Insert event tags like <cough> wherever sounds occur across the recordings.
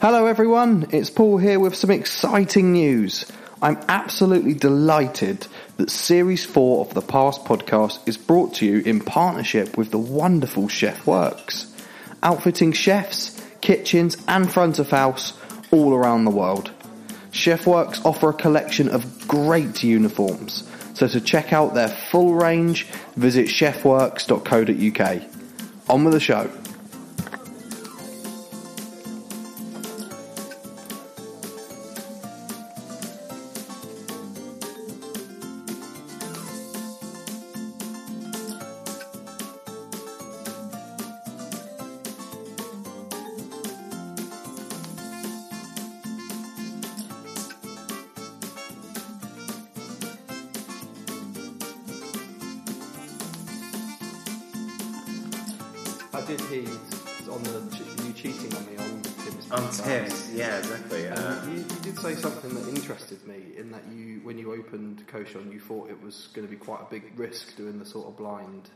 Hello, everyone. It's Paul here with some exciting news. I'm absolutely delighted that Series 4 of the Pass podcast is brought to you in partnership with the wonderful Chef Works, outfitting chefs, kitchens, and front of house all around the world. Chef Works offer a collection of great uniforms, so to check out their full range, visit chefworks.co.uk. On with the show. Was going to be quite a big risk doing the sort of blind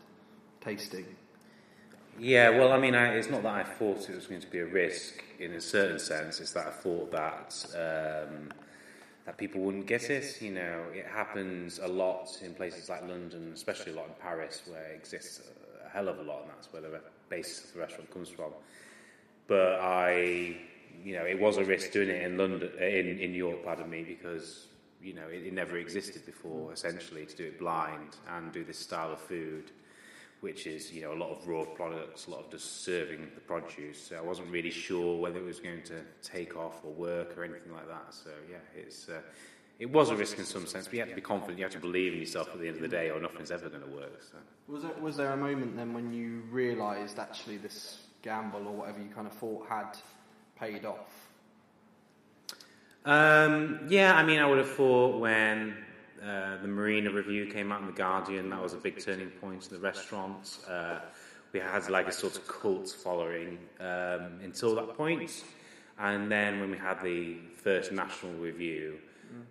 tasting. yeah, well, I mean, I, it's not that I thought it was going to be a risk in a certain sense. It's that I thought that um, that people wouldn't get it. You know, it happens a lot in places like London, especially a lot in Paris, where it exists a hell of a lot, and that's where the basis of the restaurant comes from. But I, you know, it was a risk doing it in London, in in York, pardon me, because you know it, it never existed before. Essentially, to do it blind and do this style of food, which is you know a lot of raw products, a lot of just serving the produce. So I wasn't really sure whether it was going to take off or work or anything like that. So yeah, it's. Uh, it was a risk in some sense, but you have to be confident. You have to believe in yourself at the end of the day, or nothing's ever going to work. So. Was there, was there a moment then when you realised actually this gamble or whatever you kind of thought had paid off? Um, yeah, I mean, I would have thought when uh, the Marina review came out in the Guardian, that was a big turning point in the restaurant. Uh, we had like a sort of cult following um, until that point. point, and then when we had the first national review,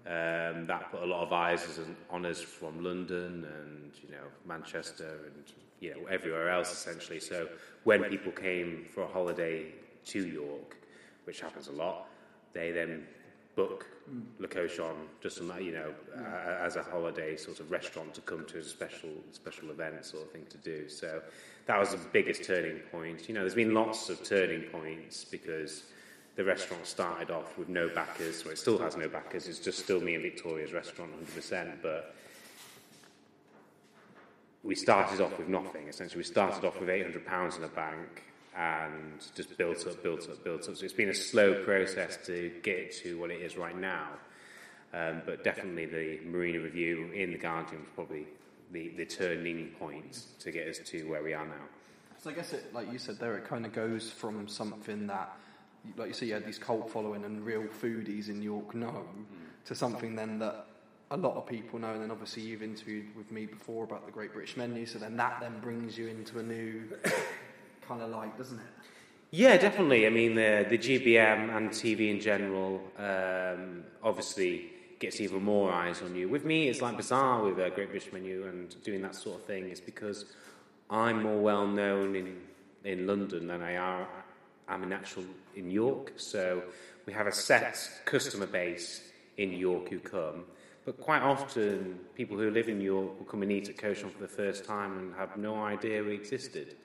um, that put a lot of eyes on us from London and you know Manchester and you know everywhere else essentially. So when people came for a holiday to York, which happens a lot, they then book Le Cochon just on that, you know, as a holiday sort of restaurant to come to as a special special event sort of thing to do. So that was the biggest turning point. You know, there's been lots of turning points because the restaurant started off with no backers, well, it still has no backers. It's just still me and Victoria's restaurant, 100%. But we started off with nothing. Essentially, we started off with 800 pounds in the bank and just built up, built up, built up. So it's been a slow process to get to what it is right now. Um, but definitely the Marina review in the Guardian was probably the, the turning point to get us to where we are now. So I guess it, like you said there, it kind of goes from something that, like you say, you had these cult following and real foodies in York know, to something then that a lot of people know. And then obviously you've interviewed with me before about the Great British Menu, so then that then brings you into a new kind of doesn't it? Yeah, definitely. I mean, the, the GBM and TV in general um, obviously gets even more eyes on you. With me, it's like bizarre with a Great British Menu and doing that sort of thing. It's because I'm more well known in, in London than I are. I'm in actual in York, so we have a set customer base in York who come. But quite often, people who live in York will come and eat at Cochon for the first time and have no idea we existed.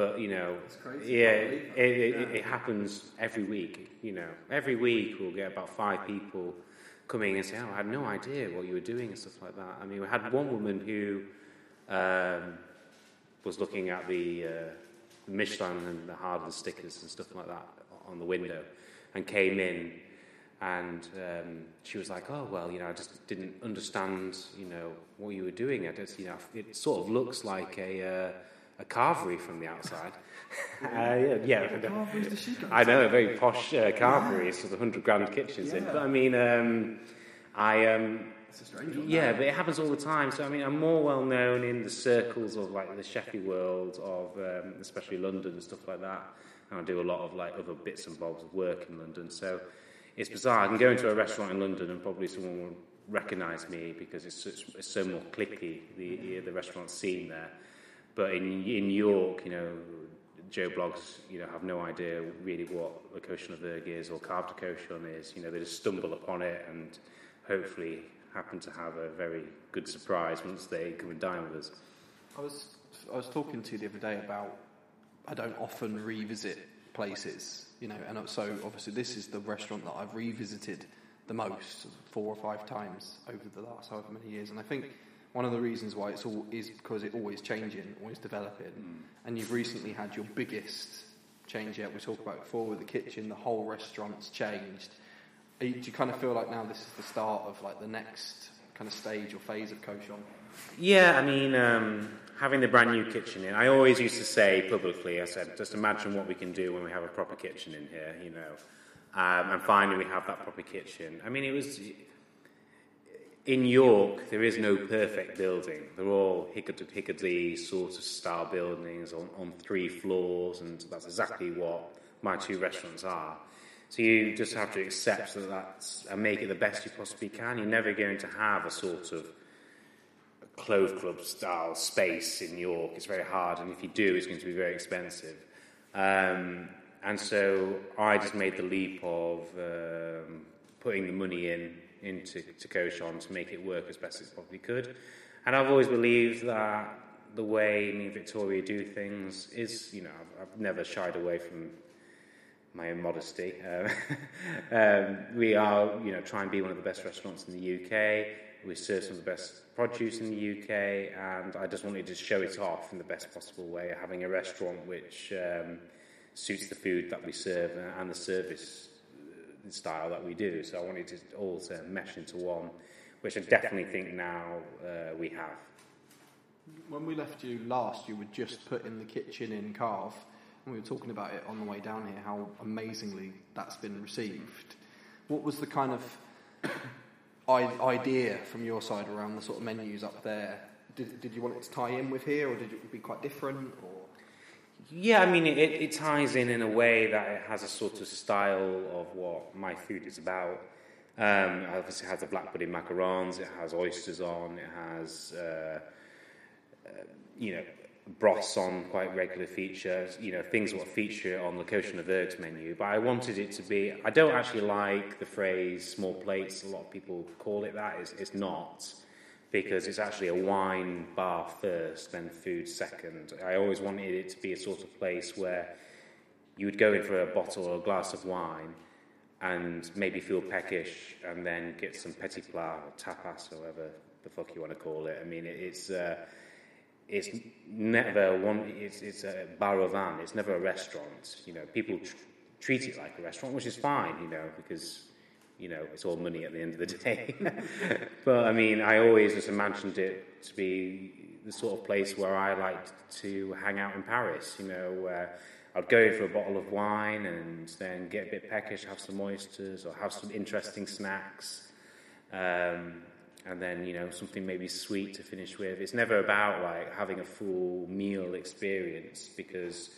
But you know, yeah, it, it, it, it happens every week. You know, every week we'll get about five people coming and saying, "Oh, I had no idea what you were doing" and stuff like that. I mean, we had one woman who um, was looking at the uh, Michelin and the Harden stickers and stuff like that on the window, and came in. And um, she was like, "Oh well, you know, I just didn't understand, you know, what you were doing. I just, you know, it sort of looks like a uh, a carvery from the outside." <laughs> uh, yeah, yeah. <laughs> I know, a very posh uh, carvery, with sort of hundred grand kitchens in. But I mean, um, I um, It's a strange one. yeah, but it happens all the time. So I mean, I'm more well known in the circles of like the chefy world of um, especially London and stuff like that. And I do a lot of like other bits and bobs of work in London. So it's bizarre. I can go into a restaurant in London and probably someone will recognise me because it's, it's, it's so more clicky the the restaurant scene there. But in in York, you know, Joe blogs, you know, have no idea really what a Cochon Aveugle is or Cave du Cochon is. You know, they just stumble upon it and hopefully happen to have a very good surprise once they come and dine with us. I was I was talking to you the other day about I don't often revisit places, you know, and so obviously this is the restaurant that I've revisited the most, four or five times over the last however many years, and I think one of the reasons why it's all is because it's always changing, always developing, mm. and you've recently had your biggest change yet. We talked about before with the kitchen, the whole restaurant's changed. Do you kind of feel like now this is the start of like the next kind of stage or phase of Cochon? Yeah, I mean, um, having the brand new kitchen in, I always used to say publicly, I said, just imagine what we can do when we have a proper kitchen in here, you know. Um, and finally, we have that proper kitchen. I mean, it was in York, there is no perfect building. They're all higgledy sort of style buildings on, on three floors, and that's exactly what my two restaurants are. So you just have to accept that that's, and make it the best you possibly can. You're never going to have a sort of clove club style space in York. It's very hard, and if you do, it's going to be very expensive. Um, and so I just made the leap of um, putting the money in into to Cochon to make it work as best as probably could. And I've always believed that the way me and Victoria do things is, you know, I've, I've never shied away from my own modesty. <laughs> Um, um, we are, you know, trying to be one of the best restaurants in the UK. We serve some of the best produce in the UK, and I just wanted to show it off in the best possible way, having a restaurant which um, suits the food that we serve and the service style that we do. So I wanted it all to mesh into one, which I definitely think now uh, we have. When we left you last, you were just putting the kitchen in Cave, and we were talking about it on the way down here, how amazingly that's been received. What was the kind of idea from your side around the sort of menus up there? Did, did you want it to tie in with here, or did it be quite different? Or? Yeah, I mean, it, it ties in in a way that it has a sort of style of what my food is about. Um, obviously, it has the black pudding macarons, it has oysters on, it has, uh, uh, you know, broths on quite regular features, you know, things what feature on the Cochon Aveugle's menu. But I wanted it to be, I don't actually like the phrase small plates, a lot of people call it that, it's, it's not because it's actually a wine bar first, then food second. I always wanted it to be a sort of place where you would go in for a bottle or a glass of wine and maybe feel peckish and then get some petit plat or tapas or whatever the fuck you want to call it. I mean, it's. Uh, it's never one. It's, it's a bar au vin. It's never a restaurant. You know, people tr- treat it like a restaurant, which is fine. You know, because you know, it's all money at the end of the day. <laughs> but I mean, I always just imagined it to be the sort of place where I liked to hang out in Paris, you know, where I'd go in for a bottle of wine and then get a bit peckish, have some oysters or have some interesting snacks. Um, and then, you know, something maybe sweet to finish with. It's never about like having a full meal experience because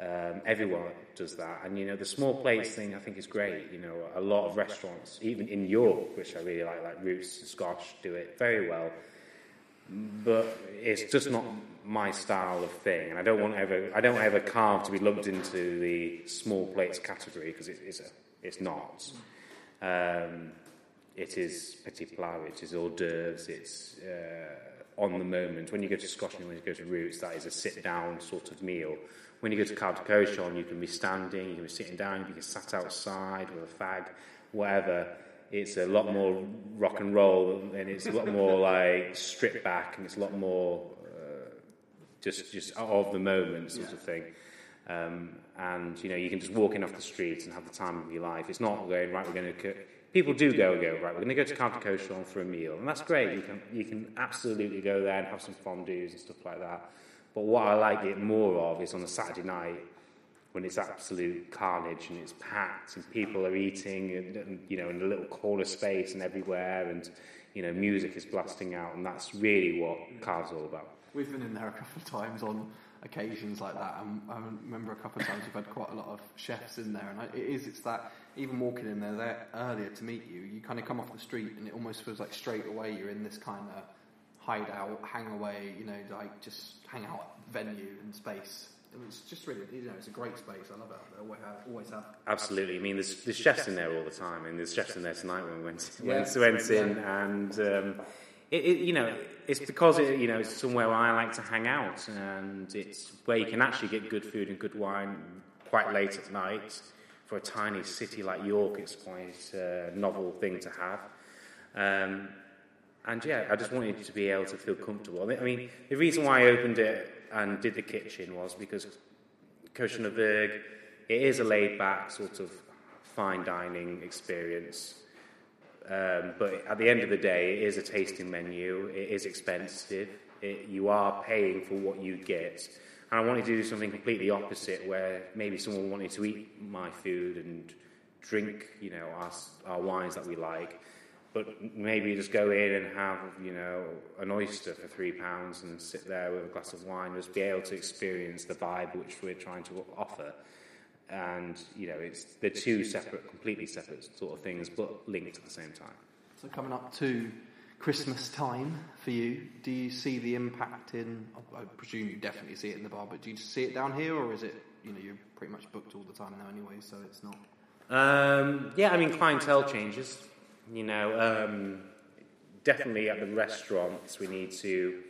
um, everyone does that, and you know the small plates thing I think is great. You know, a lot of restaurants, even in York, which I really like, like Roots and Skosh, do it very well. But it's just not my style of thing, and I don't want ever I don't ever carve to be lumped into the small plates category because it, it's a, it's not. Um, it is petit plat, it is hors d'oeuvres, it's uh, on the moment. When you go to Scotland, when you go to Roots, that is a sit down sort of meal when you go to Cave du Cochon, you can be standing, you can be sitting down, you can sat outside with a fag, whatever. It's a lot more rock and roll, and it's a lot more <laughs> like stripped back, and it's a lot more uh, just just of the moment sort yeah. of thing. Um, and you know, you can just walk in off the street and have the time of your life. It's not going right. We're going to. People do go and go right. We're going to go to Cave du Cochon for a meal, and that's great. You can you can absolutely go there and have some fondues and stuff like that. But what I like it more of is on a Saturday night when it's absolute carnage and it's packed and people are eating and, and, you know in a little corner space and everywhere and you know music is blasting out. And that's really what Cave's all about. We've been in there a couple of times on occasions like that. And I remember a couple of times we've had quite a lot of chefs in there. And it is it's that even walking in there, there earlier to meet you you kind of come off the street and it almost feels like straight away you're in this kind of hide out, hang away, you know, like just hang out venue and space. it's just really, you know, it's a great space. I love it. I always have. Always have. Absolutely. I mean, there's, there's chefs in there all the time, and there's chefs in there tonight when we went, Yeah. went, went in, and um, it, it, you know, it's because it, you know it's somewhere where I like to hang out, and it's where you can actually get good food and good wine quite late at night. For a tiny city like York, it's quite a novel thing to have. Um, and yeah, I just wanted to be able to feel comfortable. I mean, the reason why I opened it and did the kitchen was because Cochon Aveugle, it is a laid back sort of fine dining experience. Um, but at the end of the day, it is a tasting menu. It is expensive. It, you are paying for what you get. And I wanted to do something completely opposite, where maybe someone wanted to eat my food and drink, you know, our, our wines that we like, but maybe just go in and have, you know, an oyster for three pounds and sit there with a glass of wine, just be able to experience the vibe which we're trying to offer. And you know, it's they're two separate, completely separate sort of things, but linked at the same time. So coming up to Christmas time for you, do you see the impact in? I presume you definitely see it in the bar, but do you see it down here, or is it? You know, you're pretty much booked all the time now anyway, so it's not. Um, yeah, I mean, clientele changes. You know, um, definitely at the restaurants, we need to.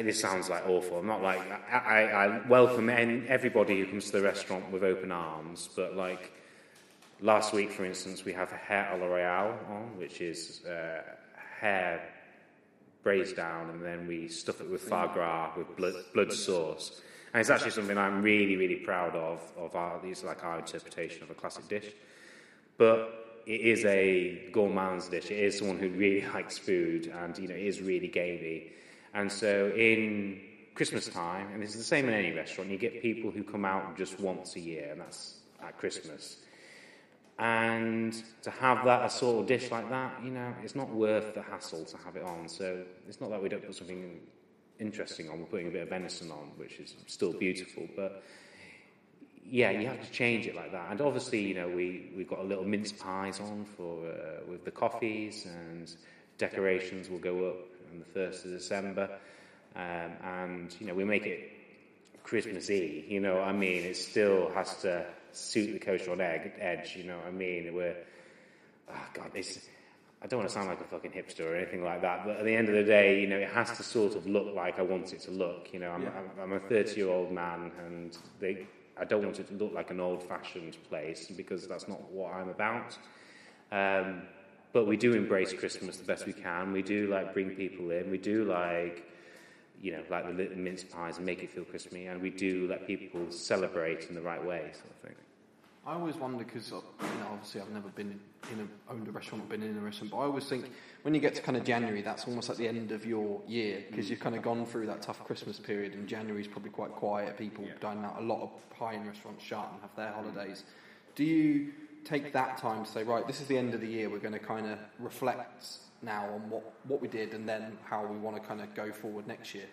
This sounds like awful. I'm not like I, I, I welcome everybody who comes to the restaurant with open arms, but like last week, for instance, we have hare a la royale on, which is uh, hare braised down, and then we stuff it with foie gras with blood, blood sauce. And it's actually something I'm really, really proud of. Of our, these like our interpretation of a classic dish, but is a gourmand's dish. It is someone who really likes food, and you know, it is really gamey. And so in Christmas time, and it's the same in any restaurant, you get people who come out just once a year, and that's at Christmas. And to have that, a sort of dish like that, you know, it's not worth the hassle to have it on. So it's not that we don't put something interesting on, we're putting a bit of venison on, which is still beautiful, but yeah, you have to change it like that. And obviously, you know, we, we've got a little mince pies on for uh, with the coffees, and decorations will go up on the 1st of December. Um, and, you know, we make it Christmassy, you know what I mean? It still has to suit the on egg, edge, you know what I mean? We're, oh God, it's, I don't want to sound like a fucking hipster or anything like that, but at the end of the day, you know, it has to sort of look like I want it to look. You know, I'm, I'm, I'm a 30 year old man and they, I don't want it to look like an old fashioned place because that's not what I'm about. Um, but we do embrace Christmas the best we can. We do like bring people in. We do like, you know, like the mince pies and make it feel Christmassy. And we do let people celebrate in the right way, sort of thing. I always wonder because you know, obviously I've never been in a owned a restaurant, or been in a restaurant, but I always think when you get to kind of January, that's almost like the end of your year because you've kind of gone through that tough Christmas period, and January is probably quite quiet. People dine out. A lot of high-end restaurants shut and have their holidays. Do you take that time to say, right, this is the end of the year. We're going to kind of reflect now on what what we did, and then how we want to kind of go forward next year.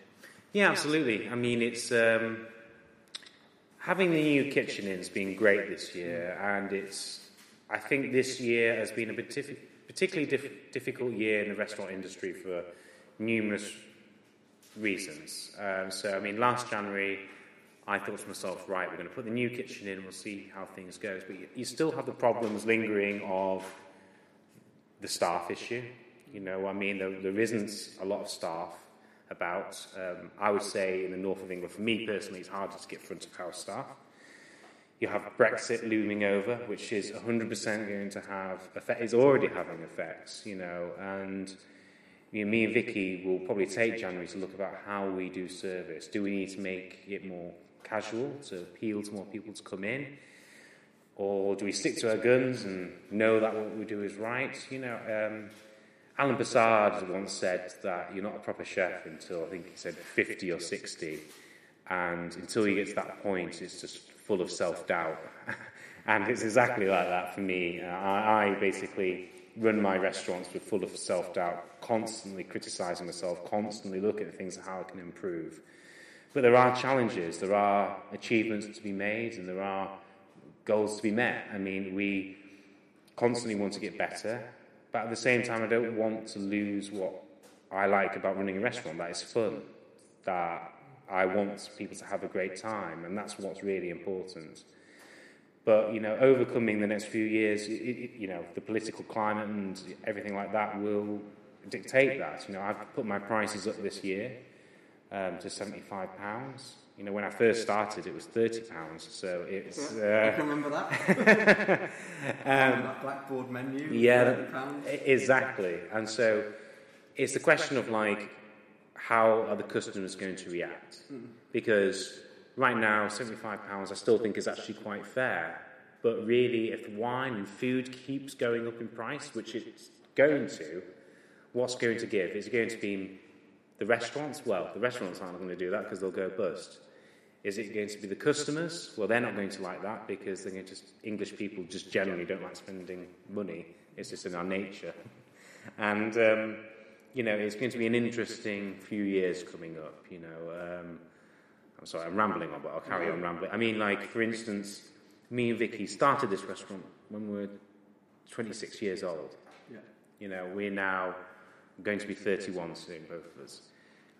Yeah, absolutely. I mean, it's um, having the new kitchen in has been great this year, and it's. I think this year has been a particularly diff- difficult year in the restaurant industry for numerous reasons. Um, so, I mean, last January, I thought to myself, right, we're going to put the new kitchen in, and we'll see how things go. But you, you still have the problems lingering of the staff issue. You know, I mean, there, there isn't a lot of staff about. Um, I would say in the north of England, for me personally, it's harder to get front of house staff. You have Brexit looming over, which is 100% going to have effect, is already having effects, you know, and you know, me and Vicky will probably take January to look about how we do service. Do we need to make it more casual to appeal to more people to come in? Or do we stick to our guns and know that what we do is right? You know, um, Alain Passard once said that you're not a proper chef until I think he said 50 or 60. And until you get to that point, it's just full of self doubt. <laughs> and it's exactly like that for me. Uh, I, I basically run my restaurants with full of self doubt, constantly criticizing myself, constantly looking at things and how I can improve. But there are challenges, there are achievements to be made, and there are goals to be met. I mean, we constantly want to get better, but at the same time, I don't want to lose what I like about running a restaurant that is fun, that I want people to have a great time, and that's what's really important. But you know, overcoming the next few years, it, it, you know, the political climate and everything like that will dictate that. You know, I've put my prices up this year um, to seventy-five pounds. You know, when I first started, it was thirty pounds. So it's. Uh, I can remember that. <laughs> um, that blackboard menu. Yeah, exactly. And so it's the question of like, how are the customers going to react? Mm. Because right now, £75 I still think is actually quite fair. But really, if wine and food keeps going up in price, which it's going to, what's going to give? Is it going to be the restaurants? Well, the restaurants aren't going to do that because they'll go bust. Is it going to be the customers? Well, they're not going to like that because they're going to, English people just generally don't like spending money. It's just in our nature. And, um, you know, it's going to be an interesting few years coming up, you know. Um, I'm sorry, I'm rambling on, but I'll carry on rambling. I mean, like, for instance, me and Vicky started this restaurant when we were 26 years old. Yeah. You know, we're now going to be 31 soon, both of us.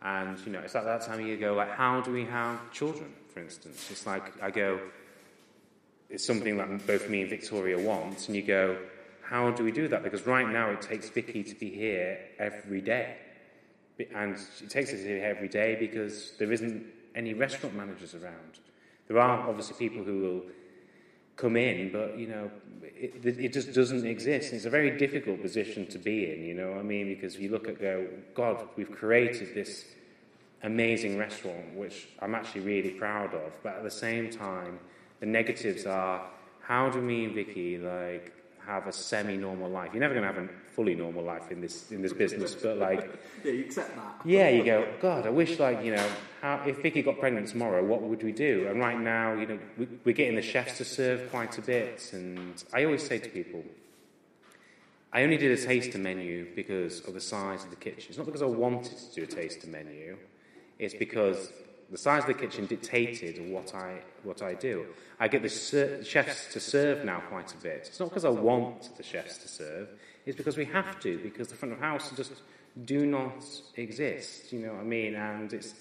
And, you know, it's at that time year go, like, how do we have children, for instance? It's like, I go, it's something that both me and Victoria want, and you go, how do we do that? Because right now it takes Vicky to be here every day. And it takes us here every day because there isn't any restaurant managers around. There are obviously people who will come in, but you know, it, it just doesn't exist. It's a very difficult position to be in, you know. I mean, because you look at go, God, we've created this amazing restaurant, which I'm actually really proud of. But at the same time, the negatives are, how do me and Vicky like have a semi-normal life. You're never going to have a fully normal life in this in this business, but like, yeah, you accept that. Yeah, you go. God, I wish like you know, how, if Vicky got pregnant tomorrow, what would we do? And right now, you know, we, we're getting the chefs to serve quite a bit, and I always say to people. I only did a taster menu because of the size of the kitchen. It's not because I wanted to do a taster menu. It's because the size of the kitchen dictated what I, what I do. I get the ser- chefs to serve now quite a bit. It's not because I want the chefs to serve, it's because we have to, because the front of house just do not exist, you know what I mean? And it's,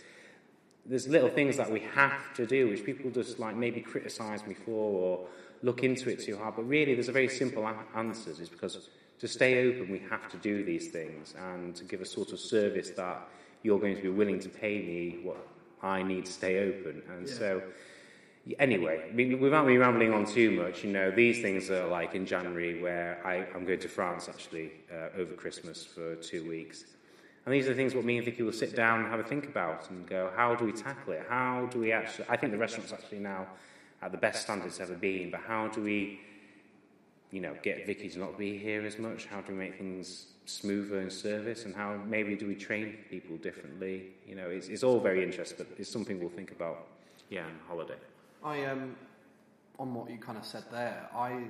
there's little things that we have to do, which people just like maybe criticise me for or look into it too hard. But really, there's a very simple answer, is because to stay open, we have to do these things and to give a sort of service that you're going to be willing to pay me what I need to stay open. And yeah. so, anyway, without me rambling on too much, you know, these things are like in January where I, am going to France actually uh, over Christmas for two weeks. And these are the things what me and Vicky will sit down and have a think about and go, how do we tackle it? How do we actually, I think the restaurant's actually now at the best standard it's ever been, but how do we, you know, get Vicky to not be here as much? How do we make things smoother in service and how maybe do we train people differently? You know, it's, it's all very interesting, but it's something we'll think about, yeah, on holiday. I, um, on what you kind of said there, I,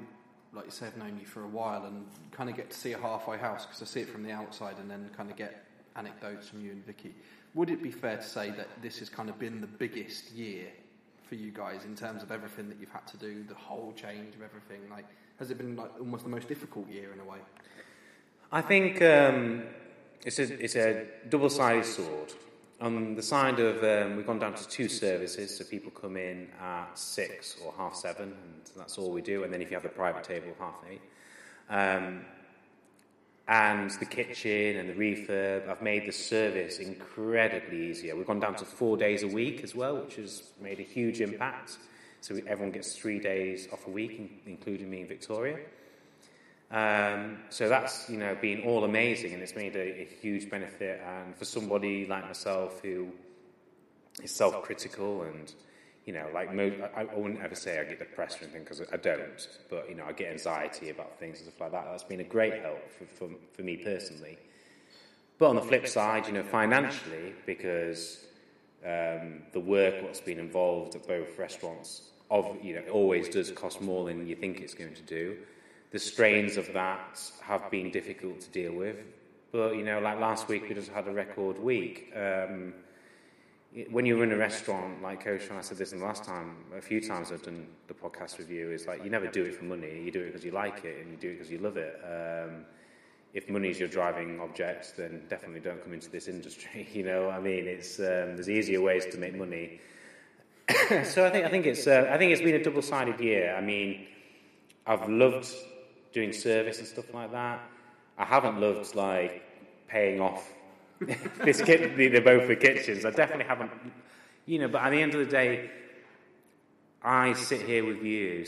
like you said, have known you for a while and kind of get to see a halfway house because I see it from the outside and then kind of get anecdotes from you and Vicky. Would it be fair to say that this has kind of been the biggest year for you guys in terms of everything that you've had to do, the whole change of everything? Like, has it been like almost the most difficult year in a way? I think um, it's a, it's a double sided sword. On the side of, um, we've gone down to two services, so people come in at six or half seven, and that's all we do. And then if you have a private table, half eight. Um, and the kitchen and the refurb, I've made the service incredibly easier. We've gone down to four days a week as well, which has made a huge impact. So everyone gets three days off a week, including me and Victoria. Um, so that's you know been all amazing, and it's made a, a huge benefit. And for somebody like myself who is self-critical and you know, like mo- I, I, wouldn't ever say I get depressed or anything because I don't, but you know, I get anxiety about things and stuff like that. That's been a great help for, for, for me personally. But on the flip side, you know, financially, because um, the work what's been involved at both restaurants, of you know, always does cost more than you think it's going to do the strains of that have been difficult to deal with. But, you know, like last week, we just had a record week. Um, when you're in a restaurant, like Coach, and I said this in the last time, a few times I've done the podcast you, is like you never do it for money, you do it because you like it and you do it because you love it. Um, if money is your driving object, then definitely don't come into this <laughs> industry. You know, I mean, it's um, there's easier ways to make money. <coughs> so I think I think it's uh, I think it's been a double-sided year. I mean, I've loved doing service and stuff like that. I haven't loved like paying off <laughs> this kit, the, the Beaufort kitchens. I definitely haven't, you know. But at the end of the day, I sit here with you,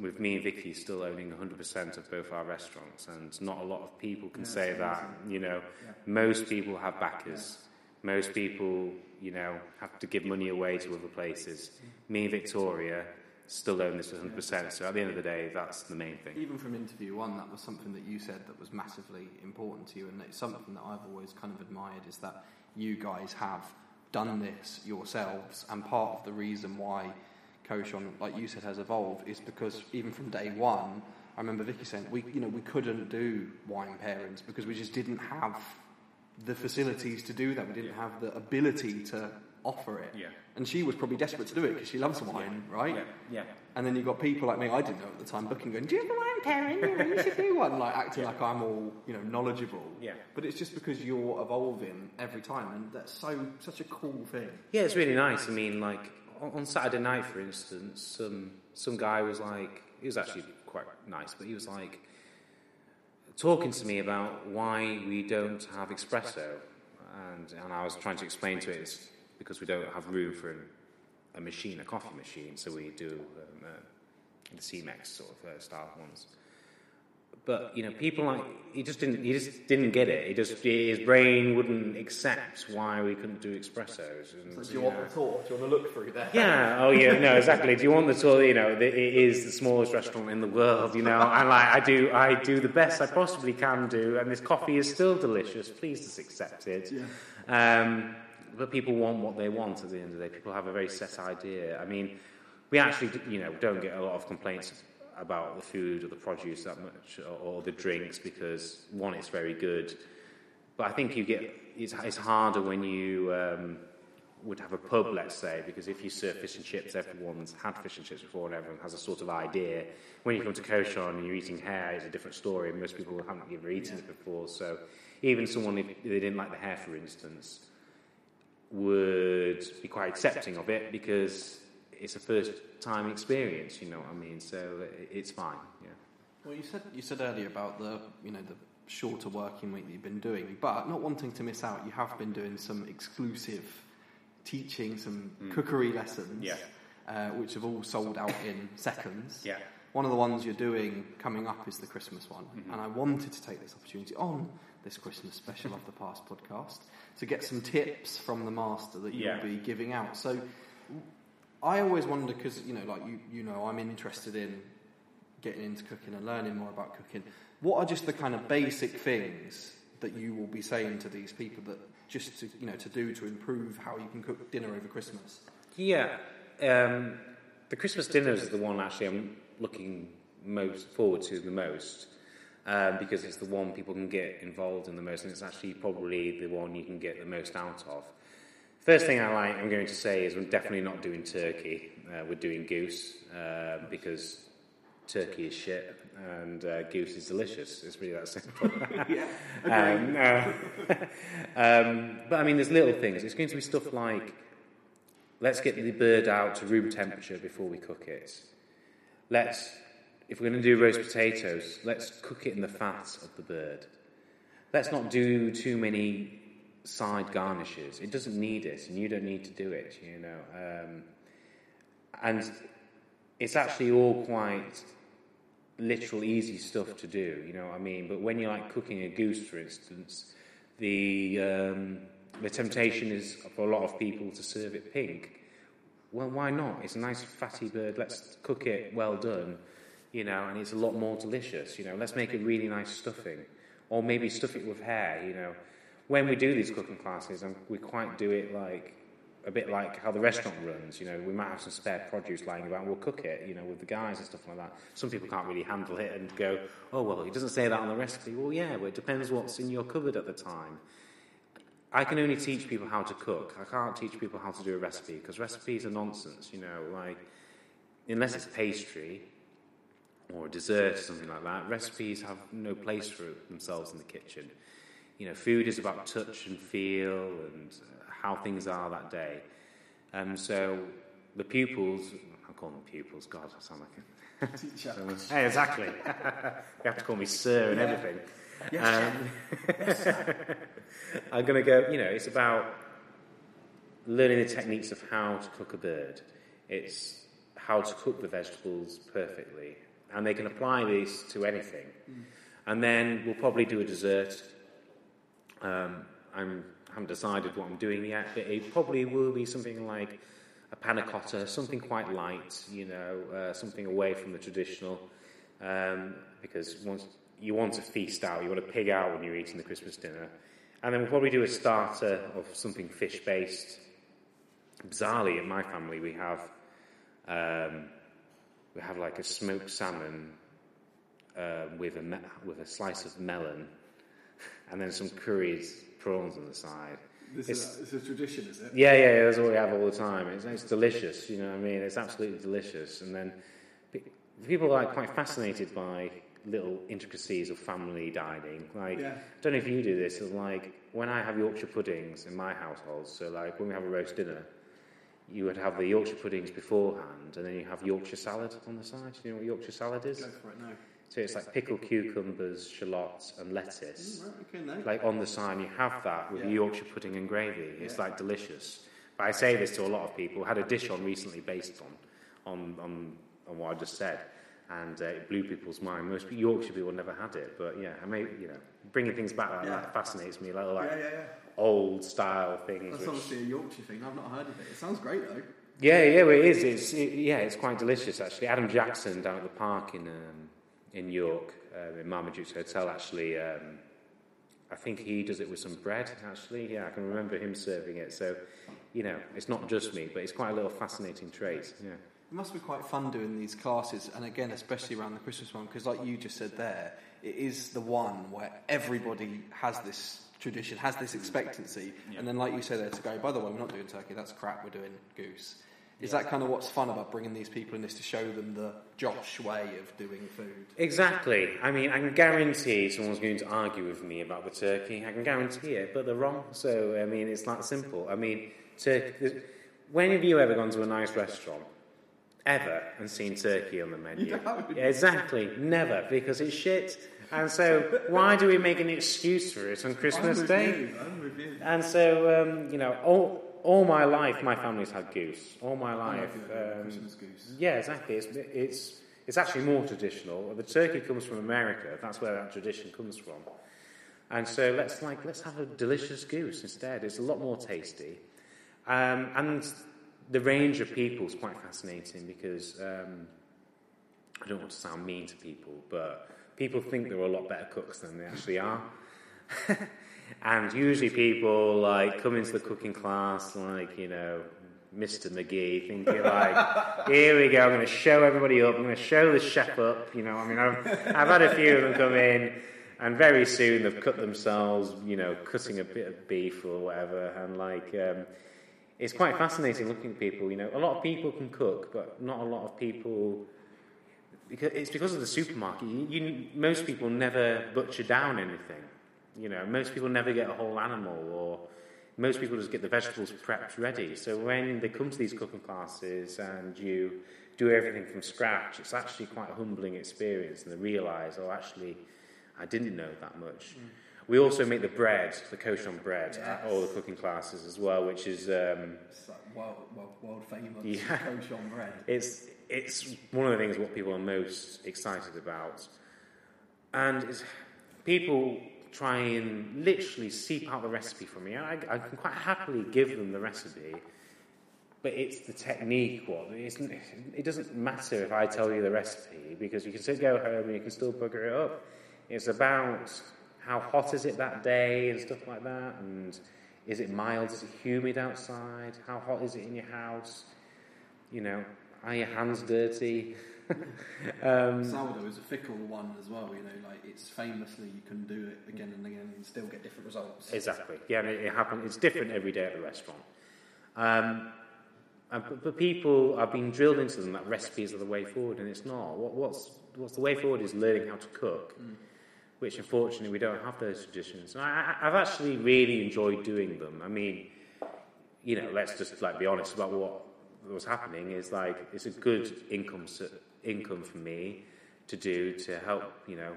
with me and Vicky still owning 100% of both our restaurants, and not a lot of people can say that. You know, most people have backers. Most people, you know, have to give money away to other places. Me and Victoria still own this 100%. So at the end of the day, that's the main thing. Even from interview one, that was something that you said that was massively important to you, and it's something that I've always kind of admired is that you guys have done this yourselves, and part of the reason why Cochon, like you said, has evolved is because even from day one, I remember Vicky saying we, you know, we couldn't do wine pairings because we just didn't have the facilities to do that. We didn't have the ability to offer it. Yeah. And she was probably desperate to do it because she loves wine, right? Yeah, yeah. And then you've got people like me, I didn't know at the time, booking, going, Do you have a wine pairing? You, know, you should do one, like acting like I'm all, you know, knowledgeable. Yeah. But it's just because you're evolving every time, and that's so such a cool thing. Yeah, it's really nice. I mean, like on Saturday night, for instance, some some guy was like, he was actually quite nice, but he was like talking to me about why we don't have espresso, and and I was trying to explain to it because we don't have room for a, a machine, a coffee machine, so we do um, uh, the Chemex sort of uh, style ones. But you know, people like he just didn't he just didn't get it. He just his brain wouldn't accept why we couldn't do espressos. And, Do you want know. the tour? Do you want to look through there? Yeah. Oh, yeah. No, <laughs> exactly. Do you want the tour? You know, the, it is the smallest restaurant in the world. You know, and like I do, I do the best I possibly can do, and this coffee is still delicious. Please just accept it. Um, but people want what they want at the end of the day. People have a very set idea. I mean, we actually, you know, don't get a lot of complaints about the food or the produce that much, or, or the drinks, because one, it's very good. But I think you get it's, it's harder when you um, would have a pub, let's say, because if you serve fish and chips, everyone's had fish and chips before, and everyone has a sort of idea. When you come to Cochon and you're eating hare, it's a different story. Most people haven't ever eaten it before, so even someone if they didn't like the hare, for instance, would be quite accepting of it because it's a first time experience. You know what I mean? So it's fine. Yeah. Well, you said you said earlier about the you know the shorter working week that you've been doing, but not wanting to miss out, you have been doing some exclusive teaching, some mm. cookery lessons, Yeah. Uh, which have all sold out in seconds. Yeah. One of the ones you're doing coming up is the Christmas one, and I wanted to take this opportunity on this Christmas special of the Pass podcast to get some tips from the master that you'll Yeah. be giving out. So I always wonder because you know, like you, you know, I'm interested in getting into cooking and learning more about cooking. What are just the kind of basic things that you will be saying to these people that just to you know to do to improve how you can cook dinner over Christmas? Yeah, um, the Christmas dinner is the one actually I'm looking most forward to the most um, because it's the one people can get involved in the most, and it's actually probably the one you can get the most out of. First thing I like, I'm going to say is we're definitely not doing turkey. Uh, we're doing goose uh, because turkey is shit and uh, goose is delicious. It's really that simple. <laughs> <laughs> um, uh, <laughs> um, but I mean, there's little things. It's going to be stuff like let's get the bird out to room temperature before we cook it. Let's, if we're going to do roast potatoes, let's cook it in the fat of the bird. Let's not do too many side garnishes. It doesn't need it, and you don't need to do it. You know, um, and it's actually all quite literal, easy stuff to do. You know what I mean? But when you're like cooking a goose, for instance, the um, the temptation is for a lot of people to serve it pink. Well, why not? It's a nice fatty bird. Let's cook it well done, you know, and it's a lot more delicious. You know, let's make it really nice stuffing, or maybe stuff it with hare. You know, when we do these cooking classes, and we quite do it like a bit like how the restaurant runs. You know, we might have some spare produce lying about, and we'll cook it. You know, with the guys and stuff like that. Some people can't really handle it and go, "Oh well, it doesn't say that on the recipe." Well, yeah, but it depends what's in your cupboard at the time. I can only teach people how to cook. I can't teach people how to do a recipe because recipes are nonsense. You know, like unless it's pastry, or a dessert or something like that, recipes have no place for themselves in the kitchen. You know, food is about touch and feel and uh, how things are that day. Um, so the pupils, I call them pupils, God, I sound like a <laughs> Teacher. Hey, exactly. <laughs> you have to call me sir and everything. Yes, Um, <laughs> I'm going to go, you know, it's about learning the techniques of how to cook a bird. It's how to cook the vegetables perfectly. And they can apply this to anything. And then we'll probably do a dessert. Um, I'm, I haven't decided what I'm doing yet, but it probably will be something like a panna cotta, something quite light, you know, uh, something away from the traditional. Um, because once you want to feast out, you want to pig out when you're eating the Christmas dinner. And then we'll probably do a starter of something fish based. Bizarrely, in my family, we have um, we have like a smoked salmon uh, with a me- with a slice of melon, <laughs> and then some curried prawns on the side. This It's- is, a, it's a tradition, is it? Yeah, yeah, that's what we have all the time. It's, it's delicious, you know what I mean? It's absolutely delicious. And then people are like quite fascinated by little intricacies of family dining. Like, Yeah. I don't know if you do this, it's like when I have Yorkshire puddings in my household, so like when we have a roast dinner, you would have the Yorkshire puddings beforehand, and then you have Yorkshire salad on the side. Do you know what Yorkshire salad is? Go for it now. So it's like pickled cucumbers, shallots, and lettuce mm, Right, okay, no. like on the side, you have that with Yeah. Yorkshire pudding and gravy. It's like delicious. But I say this to a lot of people. I had a dish on recently based on on on, on what I just said, and uh, it blew people's mind. Most Yorkshire people never had it, but yeah, I may you know bringing things back like Yeah. that fascinates me. Like, like yeah, yeah, yeah. old style things. That's which- obviously a Yorkshire thing. I've not heard of it. It sounds great though. yeah, yeah, well, it is. It's it, yeah, it's quite delicious actually. Adam Jackson down at the park in um, in York, uh, in Marmaduke's Hotel, actually. Um, I think he does it with some bread. Actually, yeah, I can remember him serving it. So, you know, it's not just me, but it's quite a little fascinating trait. Yeah. It must be quite fun doing these classes, and again, especially around the Christmas one, because like you just said there, it is the one where everybody has this tradition, has this expectancy, and then like you say there to go, by the way, we're not doing turkey, that's crap, we're doing goose. Is that kind of what's fun about bringing these people in this to show them the Josh way of doing food? Exactly. I mean, I can guarantee someone's going to argue with me about the turkey. I can guarantee it, but they're wrong. So, I mean, it's that simple. I mean, turkey. When have you ever gone to a nice restaurant, ever, and seen turkey on the menu? <laughs> You haven't. Yeah, exactly. Never, because it's shit. And so, why do we make an excuse for it on Christmas Day? You. I'm with you. And so, um, you know, all, all my life, my family's had goose. All my life. Um, Christmas goose. yeah, exactly. It's, it's, it's actually more traditional. The turkey comes from America. That's where that tradition comes from. And so let's like let's have a delicious goose instead. It's a lot more tasty, um, and the range of people is quite fascinating because um, I don't want to sound mean to people, but people think they're a lot better cooks than they actually are. <laughs> and usually people like come into the cooking class like you know Mr. McGee, thinking like, <laughs> here we go, I'm going to show everybody up, I'm going to show the chef up. You know, I mean, I've, I've had a few of them come in, and very soon they've cut themselves, you know, cutting a bit of beef or whatever, and like, um, it's quite fascinating looking at people. You know, a lot of people can cook, but not a lot of people. Because it's because of the supermarket. You, you, most people never butcher down anything. You know, most people never get a whole animal, or most people just get the vegetables prepped ready. So when they come to these cooking classes and you do everything from scratch, it's actually quite a humbling experience, and they realise, oh, actually, I didn't know that much. Mm. We also make the bread, the kosher bread, at all the cooking classes as well, which is. Um, It's like world, world, world famous Yeah. <laughs> kosher bread. it's it's one of the things what people are most excited about, and it's, people try and literally seep out the recipe from me. I, I can quite happily give them the recipe, but it's the technique. What it doesn't matter if I tell you the recipe because you can still go home and you can still bugger it up. It's about how hot is it that day and stuff like that, and is it mild? Is it humid outside? How hot is it in your house? You know, are your hands dirty? <laughs> um, Sourdough is a fickle one as well. You know, like it's famously you can do it again and again and still get different results. exactly. Yeah, and it, it happens. It's different every day at the restaurant. Um, and, but, but people are being drilled into them that recipes are the way forward, and it's not. What, what's what's the way forward is learning how to cook, which unfortunately we don't have those traditions. And I, I've actually really enjoyed doing them. I mean, you know, let's just like be honest about what was happening. Is like it's a good income income for me to do to help you know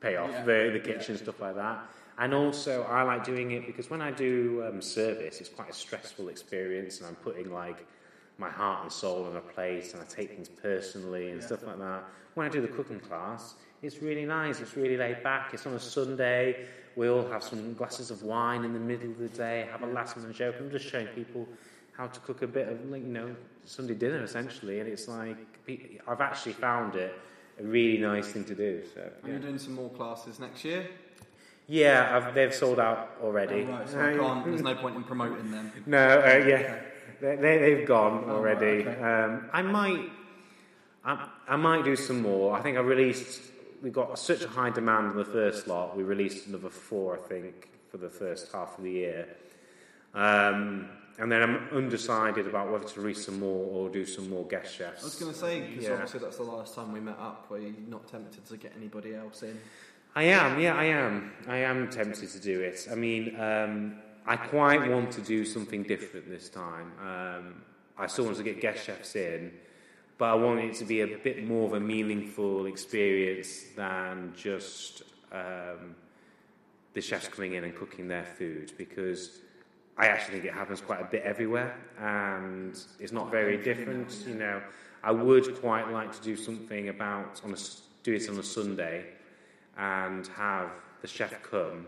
pay off Yeah. the, the kitchen stuff like that. And also, I like doing it because when I do um, service, it's quite a stressful experience, and I'm putting like my heart and soul on a place and I take things personally and stuff like that. When I do the cooking class, it's really nice. It's really laid back. It's on a Sunday. We all have some glasses of wine in the middle of the day, have a laugh and a joke. I'm just showing people how to cook a bit of, like, you know, Sunday dinner essentially, and it's like I've actually found it a really nice thing to do. So And you're doing some more classes next year? Yeah, I've, they've sold out already. Oh, right, so I can't, there's no <laughs> point in promoting them. No, uh, yeah, they, they, they've gone Oh, already. right, okay. um, I might, I, I might do some more. I think I released. We got such a high demand in the first lot. We released another four, I think, for the first half of the year. Um, and then I'm undecided about whether to release some more or do some more guest chefs. I was going to say, because Yeah. obviously that's the last time we met up, were you not tempted to get anybody else in? I am, yeah, I am. I am tempted to do it. I mean, um, I quite want to do something different this time. Um, I still want to get guest chefs in, but I want it to be a bit more of a meaningful experience than just um, the chefs coming in and cooking their food because I actually think it happens quite a bit everywhere and it's not very different. You know, I would quite like to do something about on a do it on a Sunday and have the chef come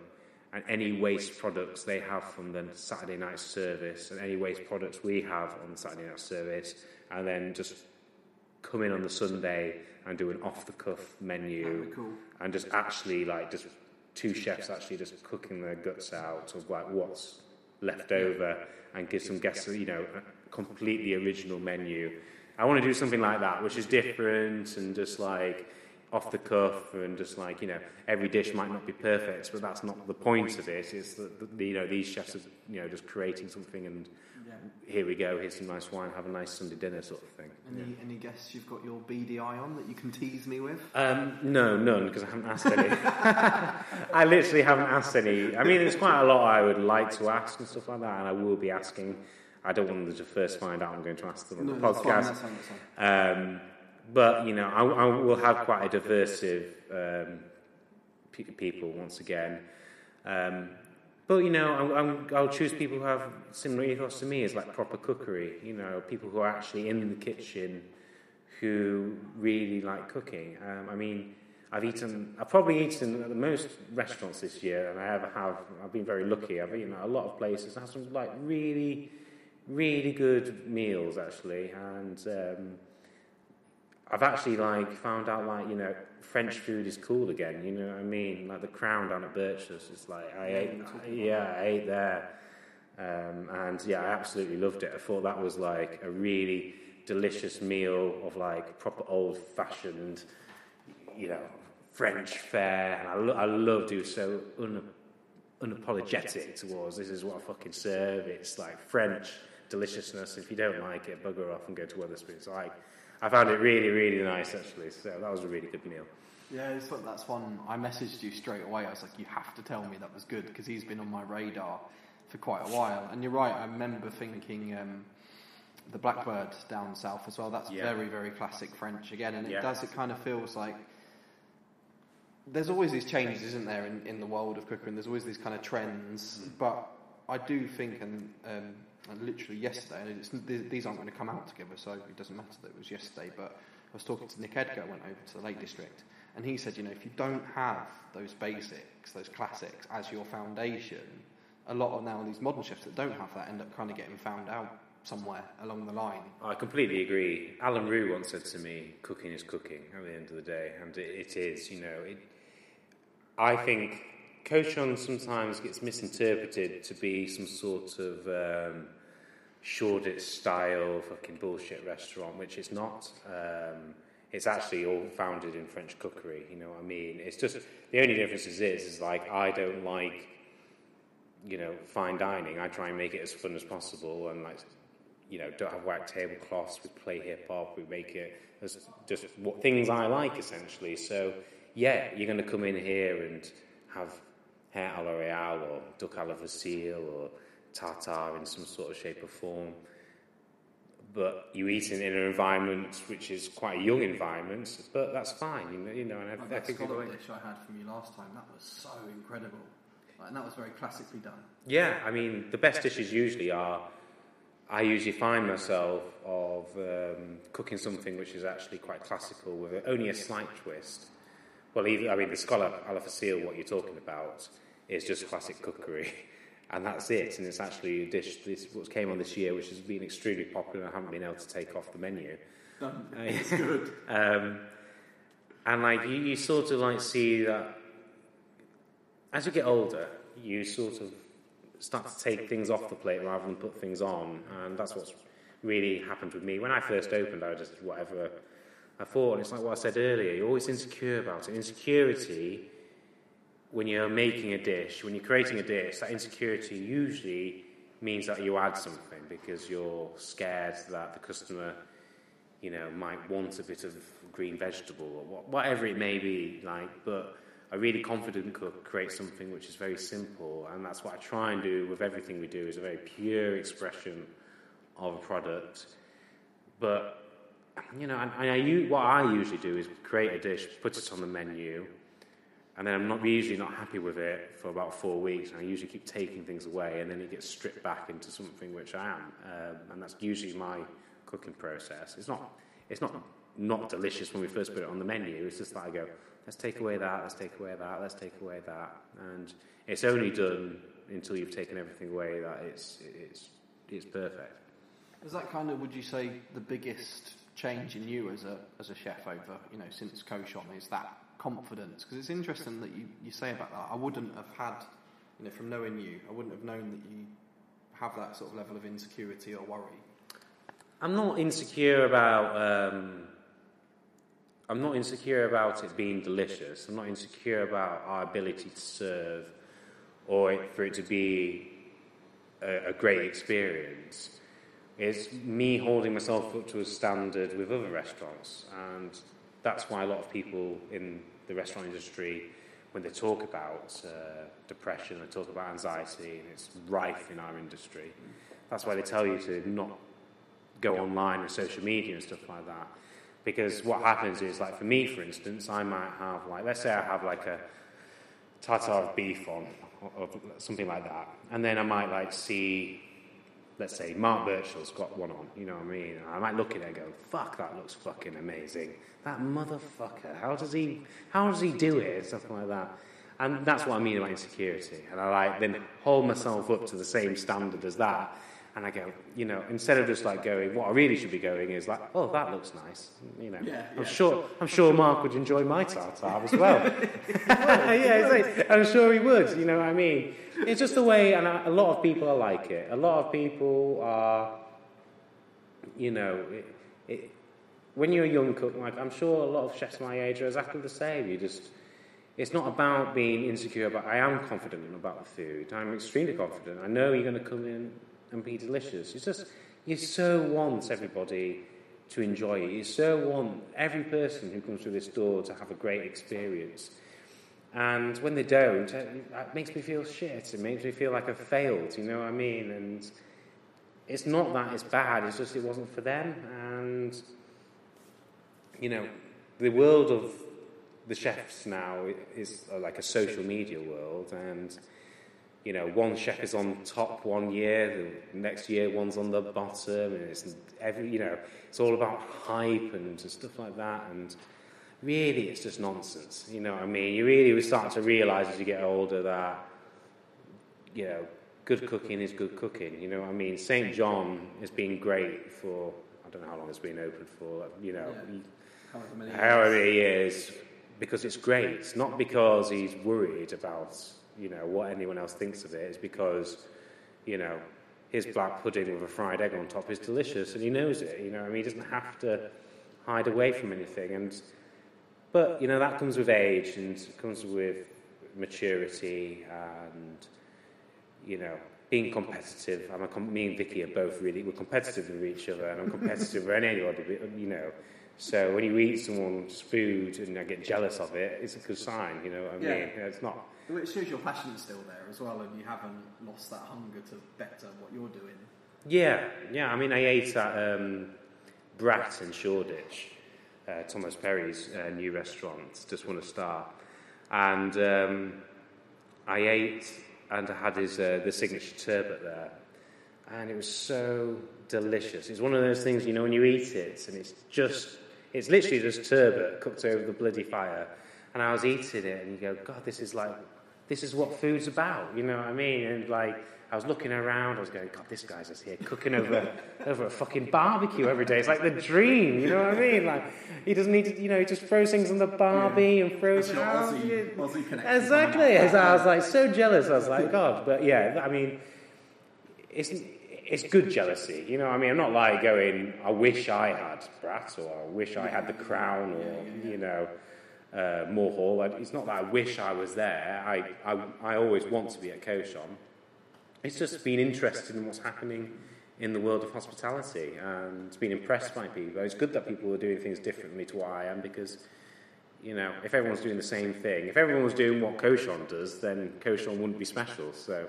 and any waste products they have from the Saturday night service and any waste products we have on the Saturday night service and then just come in on the Sunday and do an off the cuff menu cool. and just actually like just two chefs actually just cooking their guts out of like what's left over and give some guests you know a completely original menu. I want to do something like that, which is different and just like off the cuff and just like you know every dish might not be perfect, but that's not the point of it. It's that you know these chefs are you know just creating something and here we go, here's some nice wine, have a nice Sunday dinner sort of thing. Any, any guests you've got your BDI on that you can tease me with? Um, no, none, because I haven't asked any. <laughs> I literally haven't asked any. I mean, there's quite a lot I would like to ask and stuff like that, and I will be asking. I don't want them to first find out I'm going to ask them on the that's fine, podcast. that's fine, that's fine. Um, but, you know, I, I will have quite a diversive um, pe- people once again. Um, but, you know, I'm, I'm, I'll choose people who have similar ethos to me as like proper cookery, you know, people who are actually in the kitchen who really like cooking. Um, I mean, I've eaten, I've probably eaten at the most restaurants this year, and I ever have. I've been very lucky. I've eaten at a lot of places. Had some like really, really good meals actually, and um, I've actually like found out like you know French food is cool again. You know what I mean? Like the Crown down at Birch's it's like I ate, yeah, I ate there, um, and yeah, I absolutely loved it. I thought that was like a really delicious meal of like proper old fashioned, you know, French fare, and I, lo- I loved it. It was so un- unapologetic towards this is what I fucking serve. It's like French deliciousness. If you don't like it, bugger off and go to Wetherspoons. So I, found it really, really nice actually. So that was a really good meal. Yeah, it's like, that's one. I messaged you straight away. I was like, you have to tell me that was good because he's been on my radar for quite a while. And you're right. I remember thinking um, the Blackbird down south as well. That's Yeah. very, very classic French again. And it Yeah. does. It kind of feels like there's always these changes, isn't there, in, in the world of cooking? There's always these kind of trends. But I do think, and, um, and literally yesterday, and it's, these aren't going to come out together, so it doesn't matter that it was yesterday. But I was talking to Nick Edgar, I went over to the Lake District, and he said, you know, if you don't have those basics, those classics as your foundation, a lot of now these modern chefs that don't have that end up kind of getting found out somewhere along the line. I completely agree. Alain Roux once said to me, "Cooking is cooking." At the end of the day, and it, it is. You know, it, I think Cochon sometimes gets misinterpreted to be some sort of um, Shoreditch style fucking bullshit restaurant, which it's not. Um, it's actually all founded in French cookery. You know what I mean? It's just the only difference is this: is like I don't like you know fine dining. I try and make it as fun as possible and like you know, don't have white tablecloths. We play hip hop. We make it as just what things I like essentially. So yeah, you're going to come in here and have hare a la royale or duck à la ficelle or tartare in some sort of shape or form. But you eat it in an environment which is quite a young environment, but that's fine, you know. You know and I, Like I that think scallop dish I had from you last time, that was so incredible. Like, and that was very classically done. Yeah, I mean, the best dishes usually are. I usually find myself of um, cooking something which is actually quite classical with only a slight twist. Well, either, I mean, the scallop a facile, what you're talking about, is just classic cookery, and that's it. And it's actually a dish. This what came on this year, which has been extremely popular. and I haven't been able to take off the menu. Uh, <laughs> It's good. Um, and like you, you sort of like see that as you get older, you sort of start to take things off the plate rather than put things on, and that's what's really happened with me. When I first opened, I just whatever I thought, and it's like what I said earlier. You're always insecure about it. Insecurity when you're making a dish, when you're creating a dish, that insecurity usually means that you add something because you're scared that the customer you know, might want a bit of green vegetable or whatever it may be, like, but a really confident cook creates something which is very simple, and that's what I try and do with everything we do is a very pure expression of a product. But you know, and, I, what I usually do is create a dish, put it on the menu, and then I'm not usually not happy with it for about four weeks, and I usually keep taking things away, and then it gets stripped back into something which I am, um, and that's usually my cooking process. It's not, it's not not delicious when we first put it on the menu. It's just like I go, let's take away that, let's take away that, let's take away that, and it's only done until you've taken everything away that it's it's it's perfect. Is that kind of, would you say, the biggest change in you as a as a chef over, you know, since Cochon is that confidence? Because it's interesting that you, you say about that. I wouldn't have had, you know, from knowing you, I wouldn't have known that you have that sort of level of insecurity or worry. I'm not insecure about. Um, I'm not insecure about it being delicious. I'm not insecure about our ability to serve, or for it to be a, a great experience. It's me holding myself up to a standard with other restaurants, and that's why a lot of people in the restaurant industry, when they talk about uh, depression, they talk about anxiety, and it's rife in our industry. That's why they tell you to not go online and social media and stuff like that. Because what happens is, like for me, for instance, I might have like, let's say I have like a tartar of beef on, or, or something like that, and then I might like see, let's say Mark Birchall's got one on, you know what I mean? I might look at it and go, fuck, that looks fucking amazing. That motherfucker, how does he, how does he do it? Stuff like that. And that's what I mean about insecurity. And I like then hold myself up to the same standard as that. And I go, you know, instead of just like going, what I really should be going is like, oh, that looks nice. You know, Yeah, I'm yeah, sure, I'm sure Mark would enjoy my tartar as well. <laughs> <laughs> yeah, like, I'm sure he would. You know what I mean? It's just the way, and a a lot of people are like it. A lot of people are, you know, it, it, when you're a young cook, like I'm sure a lot of chefs my age are exactly the same. You just, it's not about being insecure, but I am confident about the food. I'm extremely confident. I know you're going to come in and be delicious. It's just, you so want everybody to enjoy it. You so want every person who comes through this door to have a great experience. And when they don't, it it makes me feel shit. It makes me feel like I've failed, you know what I mean? And it's not that it's bad, it's just it wasn't for them. And, you know, the world of the chefs now is uh, like a social media world. And, you know, one chef is on top one year, the next year one's on the bottom. And it's every, you know, it's all about hype and stuff like that. And, really it's just nonsense. You know what I mean? You really start to realise as you get older that, you know, good cooking is good cooking. You know what I mean? St. John has been great for, I don't know how long it's been open for, you know, Yeah. However many however many years, because it's great. It's not because he's worried about, you know, what anyone else thinks of. It's because, you know, his black pudding with a fried egg on top is delicious and he knows it. You know, I mean, he doesn't have to hide away from anything. And but you know that comes with age and comes with maturity, and you know being competitive. I'm a me and Vicky are both really we're competitive with each other, and I'm competitive with anybody. You know, so when you eat someone's food and I get jealous of it, it's a good sign. You know what I Yeah. mean? It's not. It shows your passion's still there as well, and you haven't lost that hunger to better what you're doing. Yeah, yeah. I mean, I ate at um, Brat in Shoreditch, uh, Tomos Parry's uh, new restaurant, just want to start, and um, I ate and I had his uh, the signature turbot there, and it was so delicious. It's one of those things you know when you eat it, and it's just it's literally just turbot cooked over the bloody fire, and I was eating it, and you go, God, this is like this is what food's about, you know what I mean? And like, I was looking around, I was going, God, this guy's just here cooking over <laughs> over a fucking barbecue every day. It's like the dream, you know what I mean? Like, he doesn't need to, you know, he just throws things on the barbie and throws it out. Aussie- Yeah. Aussie connection Exactly. I was like so jealous. I was like, God, but yeah, I mean, it's it's good jealousy, you know. I mean, I'm not like going, I wish I had Brat or I wish I had the Crown or you know uh, Moor Hall. It's not that I wish I was there. I, I, I always want to be at Cochon. It's just been interested in what's happening in the world of hospitality and it's been impressed by people. It's good that people are doing things differently to what I am because, you know, if everyone's doing the same thing, if everyone was doing what Cochon does, then Cochon wouldn't be special. So,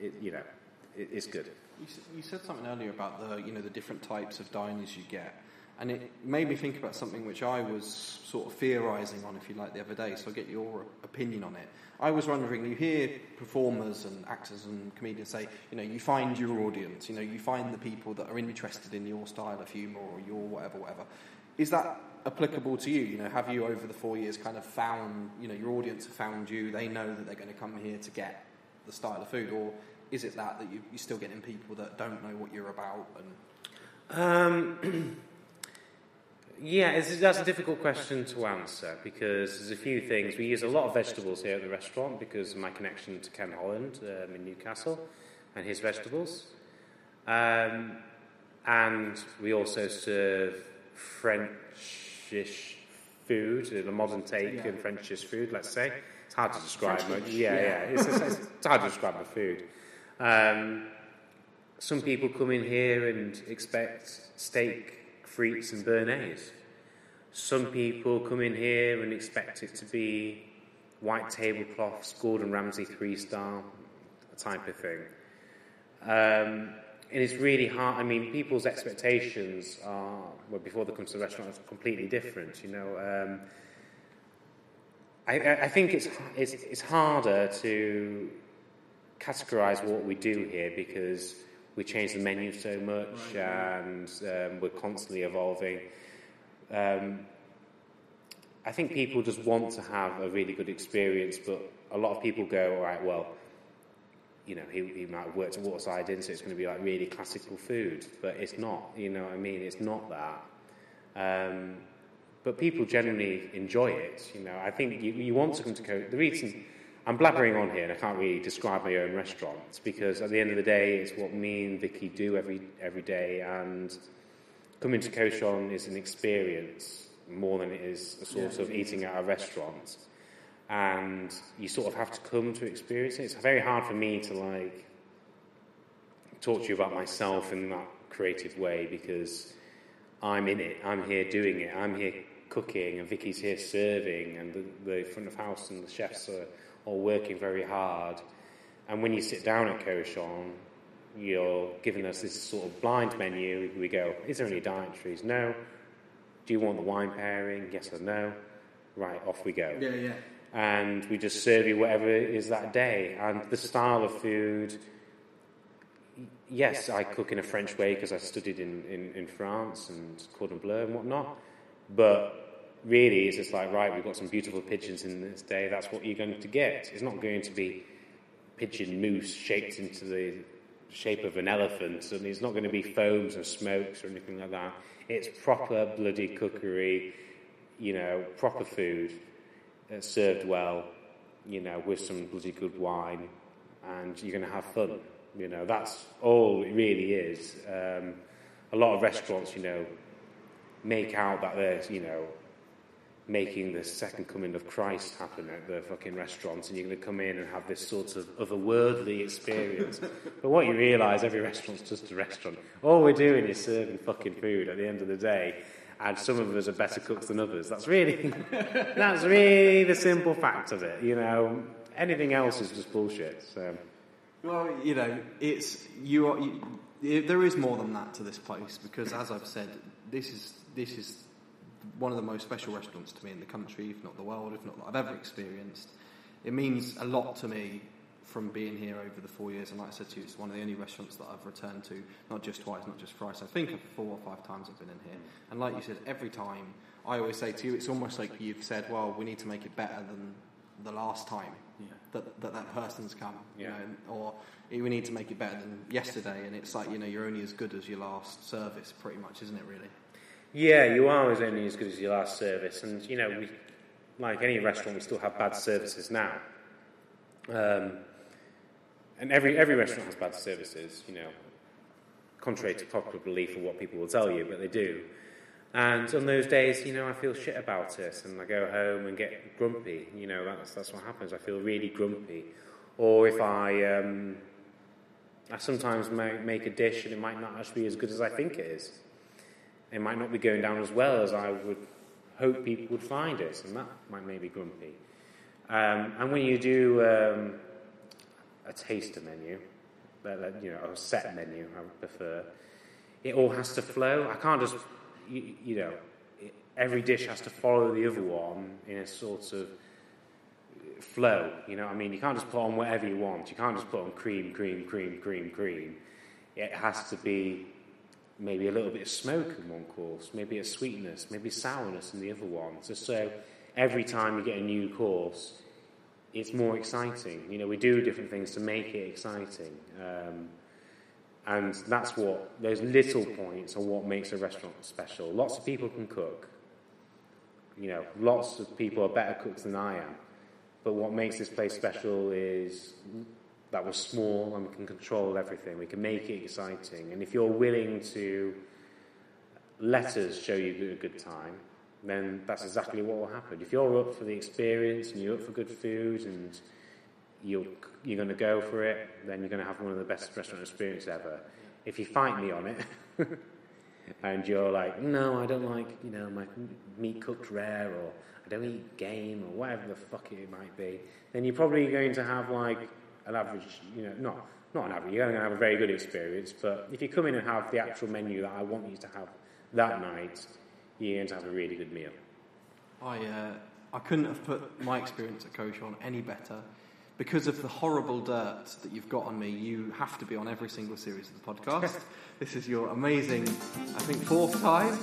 it, you know, it, it's good. You, said something earlier about the you know the different types of diners you get, and it made me think about something which I was sort of theorising on, if you like, the other day. So I'll get your opinion on it. I was wondering, you hear performers and actors and comedians say, you know, you find your audience, you know, you find the people that are interested in your style of humour or your whatever, whatever. Is that applicable to you? You know, have you over the four years kind of found, you know, your audience have found you, they know that they're going to come here to get the style of food, or is it that that you, you're still getting people that don't know what you're about? And Um, <clears throat> yeah, it's, that's a difficult question to answer because there's a few things. We use a lot of vegetables here at the restaurant because of my connection to Ken Holland um, in Newcastle and his vegetables. Um, and we also serve Frenchish food, a modern take on Frenchish food, let's say. It's hard to describe. but yeah, yeah, It's, it's, it's hard to describe the food. Um, some people come in here and expect steak, frites, and béarnaise. Some people come in here and expect it to be white tablecloths, Gordon Ramsay three star type of thing. Um, and it's really hard. I mean, people's expectations are, well, before they come to the restaurant, are completely different. You know, um, I, I I think it's, it's it's harder to categorize what we do here because we change the menu so much and um, we're constantly evolving. Um, I think people just want to have a really good experience, but a lot of people go, all right, well, you know, he, he might have worked at Waterside Inn, so it's going to be like really classical food, but it's not, you know what I mean? It's not that. Um, but people generally enjoy it, you know. I think you, you want to come to Co The reason I'm blabbering on here and I can't really describe my own restaurant because at the end of the day, it's what me and Vicky do every, every day, and coming to Cochon is an experience more than it is a sort of eating at a restaurant. And you sort of have to come to experience it. It's very hard for me to like talk to you about myself in that creative way because I'm in it. I'm here doing it. I'm here cooking, and Vicky's here serving, and the, the front of house and the chefs are all working very hard. And when you sit down at Cochon, you're giving us this sort of blind menu. We go, is there any dietaries? No. Do you want the wine pairing? Yes or no? Right, off we go yeah, yeah. and we just serve you whatever is that day. And the style of food, yes, I cook in a French way because I studied in, in, in France and cordon bleu and whatnot. But really, it's just like, right, we've got some beautiful pigeons in this day, that's what you're going to get. It's not going to be pigeon mousse shaped into the shape of an elephant, and it's not going to be foams and smokes or anything like that. It's proper bloody cookery, you know, proper food uh, served well, you know, with some bloody good wine, and you're going to have fun. You know, that's all it really is. Um, a lot of restaurants, you know, make out that they're, you know, making the second coming of Christ happen at the fucking restaurants, and you're going to come in and have this sort of otherworldly experience. <laughs> but what you realise, every restaurant's just a restaurant. All we're doing is serving fucking food at the end of the day, and some of us are better cooks than others. That's really, <laughs> that's really the simple fact of it. You know, anything else is just bullshit. So. Well, you know, it's you. Are, you there is more than that to this place because, as I've said, this is this is one of the most special restaurants to me in the country, if not the world, if not that I've ever experienced. It means a lot to me from being here over the four years, and like I said to you, it's one of the only restaurants that I've returned to, not just twice, not just thrice. I think four or five times I've been in here, and like you said, every time I always say to you, it's almost like you've said, "Well, we need to make it better than the last time Yeah. that, that that person's come, you know, or we need to make it better than yesterday." And it's like you know, you're only as good as your last service, pretty much, isn't it? Really? Yeah, you are always only as good as your last service, and you know, we, like any restaurant, we still have bad services now. Um, and every every restaurant has bad services, you know, contrary to popular belief or what people will tell you, but they do. And on those days, you know, I feel shit about it, and I go home and get grumpy. You know, that's that's what happens. I feel really grumpy, or if I. Um, I sometimes make, make a dish and it might not actually be as good as I think it is it might not be going down as well as I would hope people would find it, and that might make me grumpy. Um, and when you do um, a taster menu, you know, a set menu, I would prefer, it all has to flow. I can't just, you, you know, every dish has to follow the other one in a sort of flow. You know I mean? You can't just put on whatever you want. You can't just put on cream, cream, cream, cream, cream. It has to be maybe a little bit of smoke in one course, maybe a sweetness, maybe sourness in the other one. So, so every time you get a new course, it's more exciting. You know, we do different things to make it exciting. Um, and that's what, those little points are what makes a restaurant special. Lots of people can cook. You know, lots of people are better cooks than I am. But what makes this place special is that we're small and we can control everything. We can make it exciting. And if you're willing to let us show you a good time, then that's exactly what will happen. If you're up for the experience and you're up for good food and you're, you're going to go for it, then you're going to have one of the best restaurant experiences ever. If you fight me on it, <laughs> and you're like, no, I don't like, you know, my meat cooked rare, or I don't eat game, or whatever the fuck it might be, then you're probably going to have like an average, you know, not not an average. You're going to have a very good experience, but if you come in and have the actual menu that I want you to have that night, you're going to have a really good meal. I uh, I couldn't have put my experience at Cochon any better. Because of the horrible dirt that you've got on me, you have to be on every single series of the podcast. <laughs> this is your amazing, I think, fourth time.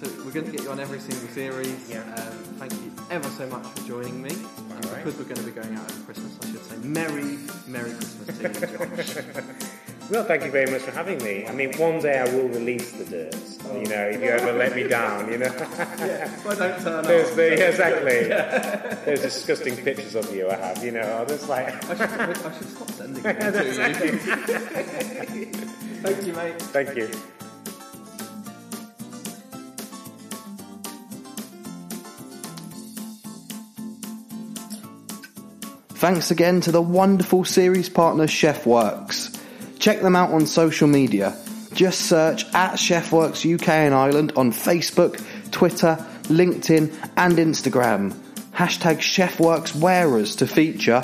So we're going to get you on every single series. Yeah. Um, thank you ever so much for joining me. And right. because we're going to be going out over Christmas, I should say Merry, Merry Christmas to you, Josh. <laughs> Well, thank you very much for having me. I mean, one day I will release the dirt. You know, if you ever let me down, you know. If I don't turn <laughs> There's up. the, yeah, exactly. There's disgusting pictures of you I have. You know, I'm just like. I should, I should stop sending them to you. <laughs> Thank you, mate. Thank you. Thanks again to the wonderful series partner Chefworks. Check them out on social media. Just search at Chefworks UK and Ireland on Facebook, Twitter, LinkedIn, and Instagram. Hashtag Chefworks Wearers to feature,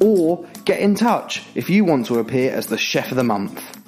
or get in touch if you want to appear as the Chef of the Month.